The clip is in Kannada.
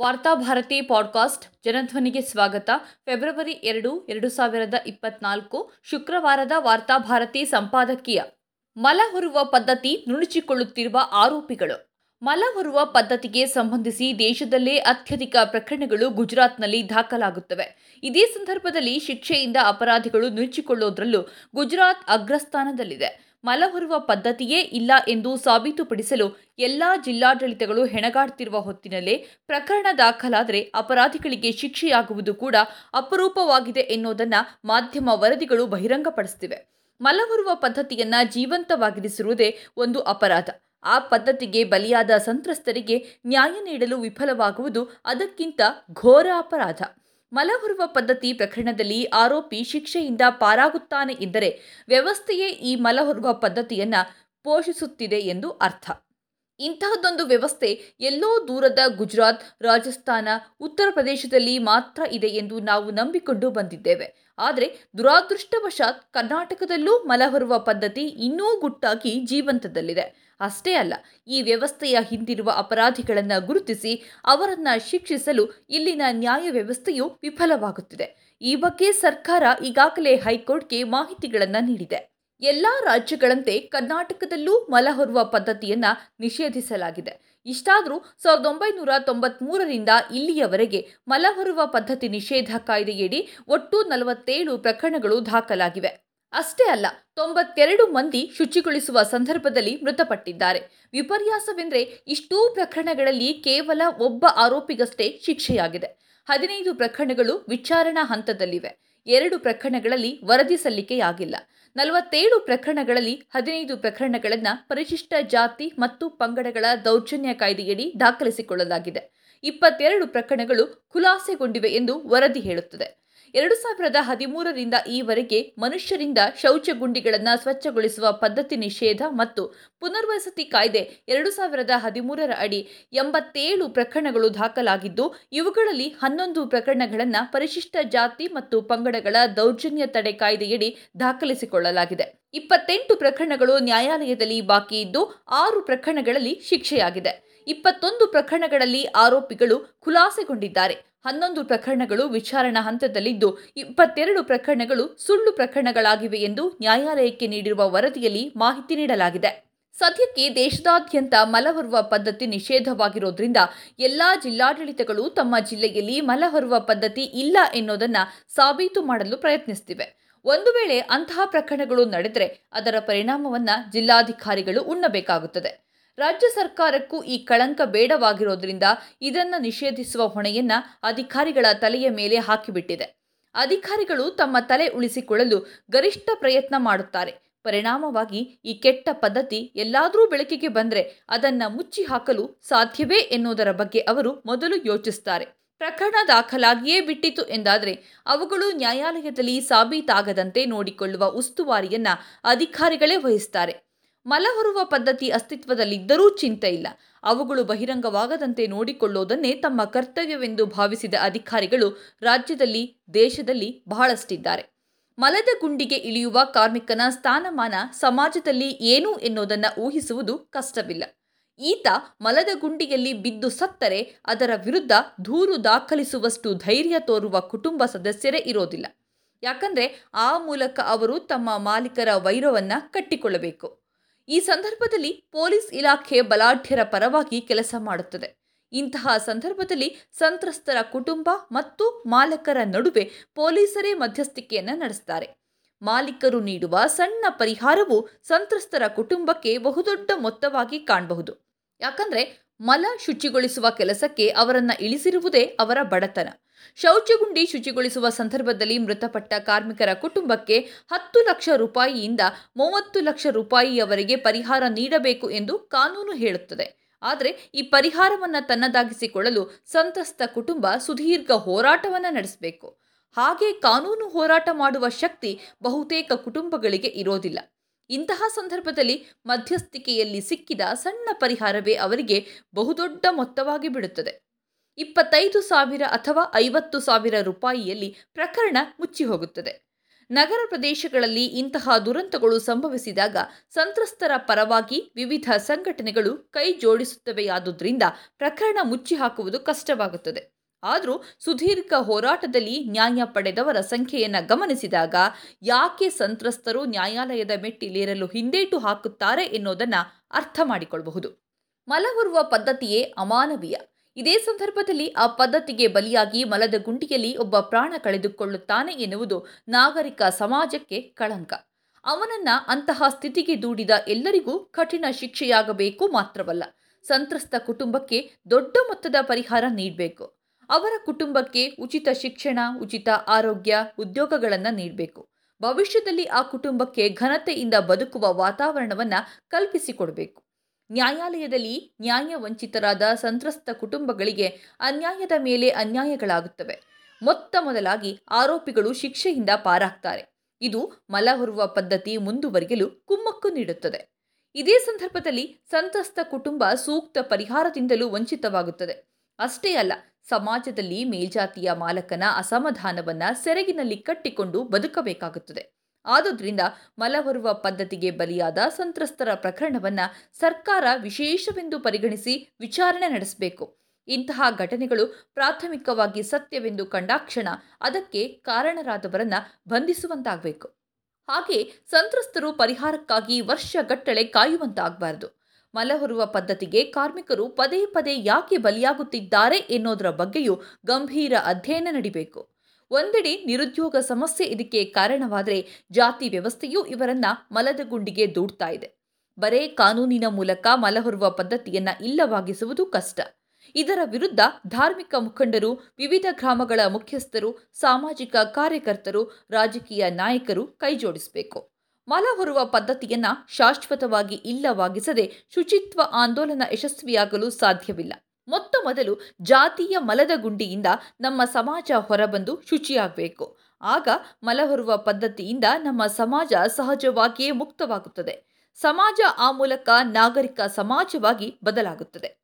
ವಾರ್ತಾಭಾರತಿ ಪಾಡ್ಕಾಸ್ಟ್ ಜನಧ್ವನಿಗೆ ಸ್ವಾಗತ. ಫೆಬ್ರವರಿ ಎರಡು ಎರಡು ಸಾವಿರದ ಇಪ್ಪತ್ನಾಲ್ಕು ಶುಕ್ರವಾರದ ವಾರ್ತಾಭಾರತಿ ಸಂಪಾದಕೀಯ. ಮಲ ಹೊರುವ ಪದ್ಧತಿ ನುಣುಚಿಕೊಳ್ಳುತ್ತಿರುವ ಆರೋಪಿಗಳು. ಮಲ ಹೊರುವ ಪದ್ಧತಿಗೆ ಸಂಬಂಧಿಸಿ ದೇಶದಲ್ಲೇ ಅತ್ಯಧಿಕ ಪ್ರಕರಣಗಳು ಗುಜರಾತ್ನಲ್ಲಿ ದಾಖಲಾಗುತ್ತವೆ. ಇದೇ ಸಂದರ್ಭದಲ್ಲಿ ಶಿಕ್ಷೆಯಿಂದ ಅಪರಾಧಿಗಳು ನುಣುಚಿಕೊಳ್ಳೋದ್ರಲ್ಲೂ ಗುಜರಾತ್ ಅಗ್ರಸ್ಥಾನದಲ್ಲಿದೆ. ಮಲ ಹೊರುವ ಪದ್ಧತಿಯೇ ಇಲ್ಲ ಎಂದು ಸಾಬೀತುಪಡಿಸಲು ಎಲ್ಲಾ ಜಿಲ್ಲಾಡಳಿತಗಳು ಹೆಣಗಾಡ್ತಿರುವ ಹೊತ್ತಿನಲ್ಲೇ ಪ್ರಕರಣ ದಾಖಲಾದರೆ ಅಪರಾಧಿಗಳಿಗೆ ಶಿಕ್ಷೆಯಾಗುವುದು ಕೂಡ ಅಪರೂಪವಾಗಿದೆ ಎನ್ನುವುದನ್ನು ಮಾಧ್ಯಮ ವರದಿಗಳು ಬಹಿರಂಗಪಡಿಸುತ್ತಿವೆ. ಮಲ ಪದ್ಧತಿಯನ್ನು ಪದ್ಧತಿಯನ್ನ ಜೀವಂತವಾಗಿರಿಸಿರುವುದೇ ಒಂದು ಅಪರಾಧ. ಆ ಪದ್ಧತಿಗೆ ಬಲಿಯಾದ ಸಂತ್ರಸ್ತರಿಗೆ ನ್ಯಾಯ ನೀಡಲು ವಿಫಲವಾಗುವುದು ಅದಕ್ಕಿಂತ ಘೋರ ಅಪರಾಧ. ಮಲ ಹೊರುವ ಪದ್ಧತಿ ಪ್ರಕರಣದಲ್ಲಿ ಆರೋಪಿ ಶಿಕ್ಷೆಯಿಂದ ಪಾರಾಗುತ್ತಾನೆ ಇದ್ದರೆ ವ್ಯವಸ್ಥೆಯೇ ಈ ಮಲಹೊರುವ ಪದ್ಧತಿಯನ್ನು ಪೋಷಿಸುತ್ತಿದೆ ಎಂದು ಅರ್ಥ. ಇಂತಹದ್ದೊಂದು ವ್ಯವಸ್ಥೆ ಎಲ್ಲೋ ದೂರದ ಗುಜರಾತ್, ರಾಜಸ್ಥಾನ, ಉತ್ತರ ಪ್ರದೇಶದಲ್ಲಿ ಮಾತ್ರ ಇದೆ ಎಂದು ನಾವು ನಂಬಿಕೊಂಡು ಬಂದಿದ್ದೇವೆ. ಆದರೆ ದುರಾದೃಷ್ಟವಶಾತ್ ಕರ್ನಾಟಕದಲ್ಲೂ ಮಲಹೊರುವ ಪದ್ಧತಿ ಇನ್ನೂ ಗುಟ್ಟಾಗಿ ಜೀವಂತದಲ್ಲಿದೆ. ಅಷ್ಟೇ ಅಲ್ಲ, ಈ ವ್ಯವಸ್ಥೆಯ ಹಿಂದಿರುವ ಅಪರಾಧಿಗಳನ್ನು ಗುರುತಿಸಿ ಅವರನ್ನು ಶಿಕ್ಷಿಸಲು ಇಲ್ಲಿನ ನ್ಯಾಯ ವ್ಯವಸ್ಥೆಯು ವಿಫಲವಾಗುತ್ತಿದೆ. ಈ ಬಗ್ಗೆ ಸರ್ಕಾರ ಈಗಾಗಲೇ ಹೈಕೋರ್ಟ್ಗೆ ಮಾಹಿತಿಗಳನ್ನು ನೀಡಿದೆ. ಎಲ್ಲ ರಾಜ್ಯಗಳಂತೆ ಕರ್ನಾಟಕದಲ್ಲೂ ಮಲ ಹೊರುವ ಪದ್ಧತಿಯನ್ನು ನಿಷೇಧಿಸಲಾಗಿದೆ. ಇಷ್ಟಾದರೂ ಸಾವಿರದ ಒಂಬೈನೂರ ತೊಂಬತ್ಮೂರರಿಂದ ಇಲ್ಲಿಯವರೆಗೆ ಮಲ ಹೊರುವ ಪದ್ಧತಿ ನಿಷೇಧ ಕಾಯ್ದೆಯಡಿ ಒಟ್ಟು ನಲವತ್ತೇಳು ಪ್ರಕರಣಗಳು ದಾಖಲಾಗಿವೆ. ಅಷ್ಟೇ ಅಲ್ಲ, ತೊಂಬತ್ತೆರಡು ಮಂದಿ ಶುಚಿಗೊಳಿಸುವ ಸಂದರ್ಭದಲ್ಲಿ ಮೃತಪಟ್ಟಿದ್ದಾರೆ. ವಿಪರ್ಯಾಸವೆಂದರೆ ಇಷ್ಟೂ ಪ್ರಕರಣಗಳಲ್ಲಿ ಕೇವಲ ಒಬ್ಬ ಆರೋಪಿಗಷ್ಟೇ ಶಿಕ್ಷೆಯಾಗಿದೆ. ಹದಿನೈದು ಪ್ರಕರಣಗಳು ವಿಚಾರಣಾ ಹಂತದಲ್ಲಿವೆ. ಎರಡು ಪ್ರಕರಣಗಳಲ್ಲಿ ವರದಿ ಸಲ್ಲಿಕೆಯಾಗಿಲ್ಲ. ನಲವತ್ತೇಳು ಪ್ರಕರಣಗಳಲ್ಲಿ ಹದಿನೈದು ಪ್ರಕರಣಗಳನ್ನು ಪರಿಶಿಷ್ಟ ಜಾತಿ ಮತ್ತು ಪಂಗಡಗಳ ದೌರ್ಜನ್ಯ ಕಾಯ್ದೆಯಡಿ ದಾಖಲಿಸಿಕೊಳ್ಳಲಾಗಿದೆ. ಇಪ್ಪತ್ತೆರಡು ಪ್ರಕರಣಗಳು ಖುಲಾಸೆಗೊಂಡಿವೆ ಎಂದು ವರದಿ ಹೇಳುತ್ತದೆ. ಎರಡು ಸಾವಿರದ ಹದಿಮೂರರಿಂದ ಈವರೆಗೆ ಮನುಷ್ಯರಿಂದ ಶೌಚಗುಂಡಿಗಳನ್ನು ಸ್ವಚ್ಛಗೊಳಿಸುವ ಪದ್ಧತಿ ನಿಷೇಧ ಮತ್ತು ಪುನರ್ವಸತಿ ಕಾಯ್ದೆ ಎರಡು ಸಾವಿರದ ಹದಿಮೂರರ ಅಡಿ ಎಂಬತ್ತೇಳು ಪ್ರಕರಣಗಳು ದಾಖಲಾಗಿದ್ದು, ಇವುಗಳಲ್ಲಿ ಹನ್ನೊಂದು ಪ್ರಕರಣಗಳನ್ನು ಪರಿಶಿಷ್ಟ ಜಾತಿ ಮತ್ತು ಪಂಗಡಗಳ ದೌರ್ಜನ್ಯ ತಡೆ ಕಾಯ್ದೆಯಡಿ ದಾಖಲಿಸಿಕೊಳ್ಳಲಾಗಿದೆ. ಇಪ್ಪತ್ತೆಂಟು ಪ್ರಕರಣಗಳು ನ್ಯಾಯಾಲಯದಲ್ಲಿ ಬಾಕಿ ಇದ್ದು, ಆರು ಪ್ರಕರಣಗಳಲ್ಲಿ ಶಿಕ್ಷೆಯಾಗಿದೆ. ಇಪ್ಪತ್ತೊಂದು ಪ್ರಕರಣಗಳಲ್ಲಿ ಆರೋಪಿಗಳು ಖುಲಾಸೆಗೊಂಡಿದ್ದಾರೆ. ಹನ್ನೊಂದು ಪ್ರಕರಣಗಳು ವಿಚಾರಣಾ ಹಂತದಲ್ಲಿದ್ದು, ಇಪ್ಪತ್ತೆರಡು ಪ್ರಕರಣಗಳು ಸುಳ್ಳು ಪ್ರಕರಣಗಳಾಗಿವೆ ಎಂದು ನ್ಯಾಯಾಲಯಕ್ಕೆ ನೀಡಿರುವ ವರದಿಯಲ್ಲಿ ಮಾಹಿತಿ ನೀಡಲಾಗಿದೆ. ಸದ್ಯಕ್ಕೆ ದೇಶದಾದ್ಯಂತ ಮಲ ಹೊರುವ ಪದ್ಧತಿ ನಿಷೇಧವಾಗಿರೋದ್ರಿಂದ ಎಲ್ಲಾ ಜಿಲ್ಲಾಡಳಿತಗಳು ತಮ್ಮ ಜಿಲ್ಲೆಯಲ್ಲಿ ಮಲ ಹೊರುವ ಪದ್ಧತಿ ಇಲ್ಲ ಎನ್ನುವುದನ್ನು ಸಾಬೀತು ಮಾಡಲು ಪ್ರಯತ್ನಿಸುತ್ತಿವೆ ಒಂದು ವೇಳೆ ಅಂತಹ ಪ್ರಕರಣಗಳು ನಡೆದರೆ ಅದರ ಪರಿಣಾಮವನ್ನು ಜಿಲ್ಲಾಧಿಕಾರಿಗಳು ಉಣ್ಣಬೇಕಾಗುತ್ತದೆ. ರಾಜ್ಯ ಸರ್ಕಾರಕ್ಕೂ ಈ ಕಳಂಕ ಬೇಡವಾಗಿರೋದ್ರಿಂದ ಇದನ್ನು ನಿಷೇಧಿಸುವ ಹೊಣೆಯನ್ನ ಅಧಿಕಾರಿಗಳ ತಲೆಯ ಮೇಲೆ ಹಾಕಿಬಿಟ್ಟಿದೆ. ಅಧಿಕಾರಿಗಳು ತಮ್ಮ ತಲೆ ಉಳಿಸಿಕೊಳ್ಳಲು ಗರಿಷ್ಠ ಪ್ರಯತ್ನ ಮಾಡುತ್ತಾರೆ. ಪರಿಣಾಮವಾಗಿ ಈ ಕೆಟ್ಟ ಪದ್ಧತಿ ಎಲ್ಲಾದರೂ ಬೆಳಕಿಗೆ ಬಂದರೆ ಅದನ್ನು ಮುಚ್ಚಿ ಹಾಕಲು ಸಾಧ್ಯವೇ ಎನ್ನುವುದರ ಬಗ್ಗೆ ಅವರು ಮೊದಲು ಯೋಚಿಸುತ್ತಾರೆ ಪ್ರಕರಣ ದಾಖಲಾಗಿಯೇ ಬಿಟ್ಟಿತು ಎಂದಾದರೆ ಅವುಗಳು ನ್ಯಾಯಾಲಯದಲ್ಲಿ ಸಾಬೀತಾಗದಂತೆ ನೋಡಿಕೊಳ್ಳುವ ಉಸ್ತುವಾರಿಯನ್ನು ಅಧಿಕಾರಿಗಳೇ ವಹಿಸುತ್ತಾರೆ ಮಲ ಹೊರುವ ಪದ್ಧತಿ ಅಸ್ತಿತ್ವದಲ್ಲಿದ್ದರೂ ಚಿಂತೆ ಇಲ್ಲ. ಅವುಗಳು ಬಹಿರಂಗವಾಗದಂತೆ ನೋಡಿಕೊಳ್ಳೋದನ್ನೇ ತಮ್ಮ ಕರ್ತವ್ಯವೆಂದು ಭಾವಿಸಿದ ಅಧಿಕಾರಿಗಳು ರಾಜ್ಯದಲ್ಲಿ, ದೇಶದಲ್ಲಿ ಬಹಳಷ್ಟಿದ್ದಾರೆ. ಮಲದ ಗುಂಡಿಗೆ ಇಳಿಯುವ ಕಾರ್ಮಿಕನ ಸ್ಥಾನಮಾನ ಸಮಾಜದಲ್ಲಿ ಏನು ಎನ್ನುವುದನ್ನು ಊಹಿಸುವುದು ಕಷ್ಟವಿಲ್ಲ. ಈತ ಮಲದ ಗುಂಡಿಯಲ್ಲಿ ಬಿದ್ದು ಸತ್ತರೆ ಅದರ ವಿರುದ್ಧ ದೂರು ದಾಖಲಿಸುವಷ್ಟು ಧೈರ್ಯ ತೋರುವ ಕುಟುಂಬ ಸದಸ್ಯರೇ ಇರೋದಿಲ್ಲ. ಯಾಕಂದ್ರೆ ಆ ಮೂಲಕ ಅವರು ತಮ್ಮ ಮಾಲೀಕರ ವೈರವನ್ನ ಕಟ್ಟಿಕೊಳ್ಳಬೇಕು. ಈ ಸಂದರ್ಭದಲ್ಲಿ ಪೊಲೀಸ್ ಇಲಾಖೆ ಬಲಾಢ್ಯರ ಪರವಾಗಿ ಕೆಲಸ ಮಾಡುತ್ತದೆ. ಇಂತಹ ಸಂದರ್ಭದಲ್ಲಿ ಸಂತ್ರಸ್ತರ ಕುಟುಂಬ ಮತ್ತು ಮಾಲಕರ ನಡುವೆ ಪೊಲೀಸರೇ ಮಧ್ಯಸ್ಥಿಕೆಯನ್ನು ನಡೆಸುತ್ತಾರೆ ಮಾಲೀಕರು ನೀಡುವ ಸಣ್ಣ ಪರಿಹಾರವು ಸಂತ್ರಸ್ತರ ಕುಟುಂಬಕ್ಕೆ ಬಹುದೊಡ್ಡ ಮೊತ್ತವಾಗಿ ಕಾಣಬಹುದು. ಯಾಕಂದ್ರೆ ಮಲ ಶುಚಿಗೊಳಿಸುವ ಕೆಲಸಕ್ಕೆ ಅವರನ್ನು ಇಳಿಸಿರುವುದೇ ಅವರ ಬಡತನ. ಶೌಚಗುಂಡಿ ಶುಚಿಗೊಳಿಸುವ ಸಂದರ್ಭದಲ್ಲಿ ಮೃತಪಟ್ಟ ಕಾರ್ಮಿಕರ ಕುಟುಂಬಕ್ಕೆ ಹತ್ತು ಲಕ್ಷ ರೂಪಾಯಿಯಿಂದ ಮೂವತ್ತು ಲಕ್ಷ ರೂಪಾಯಿಯವರೆಗೆ ಪರಿಹಾರ ನೀಡಬೇಕು ಎಂದು ಕಾನೂನು ಹೇಳುತ್ತದೆ. ಆದರೆ ಈ ಪರಿಹಾರವನ್ನು ತನ್ನದಾಗಿಸಿಕೊಳ್ಳಲು ಸಂತ್ರಸ್ತ ಕುಟುಂಬ ಸುದೀರ್ಘ ಹೋರಾಟವನ್ನು ನಡೆಸಬೇಕು. ಹಾಗೆ ಕಾನೂನು ಹೋರಾಟ ಮಾಡುವ ಶಕ್ತಿ ಬಹುತೇಕ ಕುಟುಂಬಗಳಿಗೆ ಇರೋದಿಲ್ಲ. ಇಂತಹ ಸಂದರ್ಭದಲ್ಲಿ ಮಧ್ಯಸ್ಥಿಕೆಯಲ್ಲಿ ಸಿಕ್ಕಿದ ಸಣ್ಣ ಪರಿಹಾರವೇ ಅವರಿಗೆ ಬಹುದೊಡ್ಡ ಮೊತ್ತವಾಗಿ ಬಿಡುತ್ತದೆ. ಇಪ್ಪತ್ತೈದು ಸಾವಿರ ಅಥವಾ ಐವತ್ತು ಸಾವಿರ ರೂಪಾಯಿಯಲ್ಲಿ ಪ್ರಕರಣ ಮುಚ್ಚಿ ಹೋಗುತ್ತದೆ ನಗರ ಪ್ರದೇಶಗಳಲ್ಲಿ ಇಂತಹ ದುರಂತಗಳು ಸಂಭವಿಸಿದಾಗ ಸಂತ್ರಸ್ತರ ಪರವಾಗಿ ವಿವಿಧ ಸಂಘಟನೆಗಳು ಕೈ ಜೋಡಿಸುತ್ತವೆಯಾದುದರಿಂದ ಪ್ರಕರಣ ಮುಚ್ಚಿ ಹಾಕುವುದು ಕಷ್ಟವಾಗುತ್ತದೆ. ಆದರೂ ಸುದೀರ್ಘ ಹೋರಾಟದಲ್ಲಿ ನ್ಯಾಯ ಪಡೆದವರ ಸಂಖ್ಯೆಯನ್ನು ಗಮನಿಸಿದಾಗ ಯಾಕೆ ಸಂತ್ರಸ್ತರು ನ್ಯಾಯಾಲಯದ ಮೆಟ್ಟಿಲೇರಲು ಹಿಂದೇಟು ಹಾಕುತ್ತಾರೆ ಎನ್ನುವುದನ್ನು ಅರ್ಥ ಮಾಡಿಕೊಳ್ಳಬಹುದು. ಮಲಹೊರುವ ಪದ್ಧತಿಯೇ ಅಮಾನವೀಯ. ಇದೇ ಸಂದರ್ಭದಲ್ಲಿ ಆ ಪದ್ಧತಿಗೆ ಬಲಿಯಾಗಿ ಮಲದ ಗುಂಡಿಯಲ್ಲಿ ಒಬ್ಬ ಪ್ರಾಣ ಕಳೆದುಕೊಳ್ಳುತ್ತಾನೆ ಎನ್ನುವುದು ನಾಗರಿಕ ಸಮಾಜಕ್ಕೆ ಕಳಂಕ. ಅವನನ್ನ ಅಂತಹ ಸ್ಥಿತಿಗೆ ದೂಡಿದ ಎಲ್ಲರಿಗೂ ಕಠಿಣ ಶಿಕ್ಷೆಯಾಗಬೇಕು ಮಾತ್ರವಲ್ಲ, ಸಂತ್ರಸ್ತ ಕುಟುಂಬಕ್ಕೆ ದೊಡ್ಡ ಮೊತ್ತದ ಪರಿಹಾರ ನೀಡಬೇಕು. ಅವರ ಕುಟುಂಬಕ್ಕೆ ಉಚಿತ ಶಿಕ್ಷಣ, ಉಚಿತ ಆರೋಗ್ಯ, ಉದ್ಯೋಗಗಳನ್ನು ನೀಡಬೇಕು. ಭವಿಷ್ಯದಲ್ಲಿ ಆ ಕುಟುಂಬಕ್ಕೆ ಘನತೆಯಿಂದ ಬದುಕುವ ವಾತಾವರಣವನ್ನು ಕಲ್ಪಿಸಿಕೊಡಬೇಕು. ನ್ಯಾಯಾಲಯದಲ್ಲಿ ನ್ಯಾಯ ವಂಚಿತರಾದ ಸಂತ್ರಸ್ತ ಕುಟುಂಬಗಳಿಗೆ ಅನ್ಯಾಯದ ಮೇಲೆ ಅನ್ಯಾಯಗಳಾಗುತ್ತವೆ. ಮೊತ್ತ ಮೊದಲಾಗಿ ಆರೋಪಿಗಳು ಶಿಕ್ಷೆಯಿಂದ ಪಾರಾಗ್ತಾರೆ. ಇದು ಮಲ ಹೊರುವ ಪದ್ಧತಿ ಮುಂದುವರಿಯಲು ಕುಮ್ಮಕ್ಕು ನೀಡುತ್ತದೆ. ಇದೇ ಸಂದರ್ಭದಲ್ಲಿ ಸಂತ್ರಸ್ತ ಕುಟುಂಬ ಸೂಕ್ತ ಪರಿಹಾರದಿಂದಲೂ ವಂಚಿತವಾಗುತ್ತದೆ. ಅಷ್ಟೇ ಅಲ್ಲ, ಸಮಾಜದಲ್ಲಿ ಮೇಲ್ಜಾತಿಯ ಮಾಲಕನ ಅಸಮಾಧಾನವನ್ನು ಸೆರಗಿನಲ್ಲಿ ಕಟ್ಟಿಕೊಂಡು ಬದುಕಬೇಕಾಗುತ್ತದೆ. ಆದುದರಿಂದ ಮಲ ಹೊರುವ ಪದ್ಧತಿಗೆ ಬಲಿಯಾದ ಸಂತ್ರಸ್ತರ ಪ್ರಕರಣವನ್ನ ಸರ್ಕಾರ ವಿಶೇಷವೆಂದು ಪರಿಗಣಿಸಿ ವಿಚಾರಣೆ ನಡೆಸಬೇಕು. ಇಂತಹ ಘಟನೆಗಳು ಪ್ರಾಥಮಿಕವಾಗಿ ಸತ್ಯವೆಂದು ಕಂಡಾಕ್ಷಣ ಅದಕ್ಕೆ ಕಾರಣರಾದವರನ್ನ ಬಂಧಿಸುವಂತಾಗಬೇಕು. ಹಾಗೆ ಸಂತ್ರಸ್ತರು ಪರಿಹಾರಕ್ಕಾಗಿ ವರ್ಷಗಟ್ಟಳೆ ಕಾಯುವಂತಾಗಬಾರದು. ಮಲ ಹೊರುವ ಪದ್ಧತಿಗೆ ಕಾರ್ಮಿಕರು ಪದೇ ಪದೇ ಯಾಕೆ ಬಲಿಯಾಗುತ್ತಿದ್ದಾರೆ ಎನ್ನುವುದರ ಬಗ್ಗೆಯೂ ಗಂಭೀರ ಅಧ್ಯಯನ ನಡಿಬೇಕು. ಒಂದೆಡೆ ನಿರುದ್ಯೋಗ ಸಮಸ್ಯೆ ಇದಕ್ಕೆ ಕಾರಣವಾದರೆ ಜಾತಿ ವ್ಯವಸ್ಥೆಯೂ ಇವರನ್ನ ಮಲದ ಗುಂಡಿಗೆ ದೂಡ್ತಾ ಇದೆ. ಬರೇ ಕಾನೂನಿನ ಮೂಲಕ ಮಲ ಹೊರುವ ಪದ್ಧತಿಯನ್ನ ಇಲ್ಲವಾಗಿಸುವುದು ಕಷ್ಟ. ಇದರ ವಿರುದ್ಧ ಧಾರ್ಮಿಕ ಮುಖಂಡರು, ವಿವಿಧ ಗ್ರಾಮಗಳ ಮುಖ್ಯಸ್ಥರು, ಸಾಮಾಜಿಕ ಕಾರ್ಯಕರ್ತರು, ರಾಜಕೀಯ ನಾಯಕರು ಕೈಜೋಡಿಸಬೇಕು. ಮಲ ಹೊರುವ ಪದ್ಧತಿಯನ್ನ ಶಾಶ್ವತವಾಗಿ ಇಲ್ಲವಾಗಿಸದೆ ಶುಚಿತ್ವ ಆಂದೋಲನ ಯಶಸ್ವಿಯಾಗಲು ಸಾಧ್ಯವಿಲ್ಲ. ಮೊತ್ತ ಮೊದಲು ಜಾತಿಯ ಮಲದ ಗುಂಡಿಯಿಂದ ನಮ್ಮ ಸಮಾಜ ಹೊರಬಂದು ಶುಚಿಯಾಗಬೇಕು. ಆಗ ಮಲ ಹೊರುವ ಪದ್ಧತಿಯಿಂದ ನಮ್ಮ ಸಮಾಜ ಸಹಜವಾಗಿಯೇ ಮುಕ್ತವಾಗುತ್ತದೆ. ಸಮಾಜ ಆ ಮೂಲಕ ನಾಗರಿಕ ಸಮಾಜವಾಗಿ ಬದಲಾಗುತ್ತದೆ.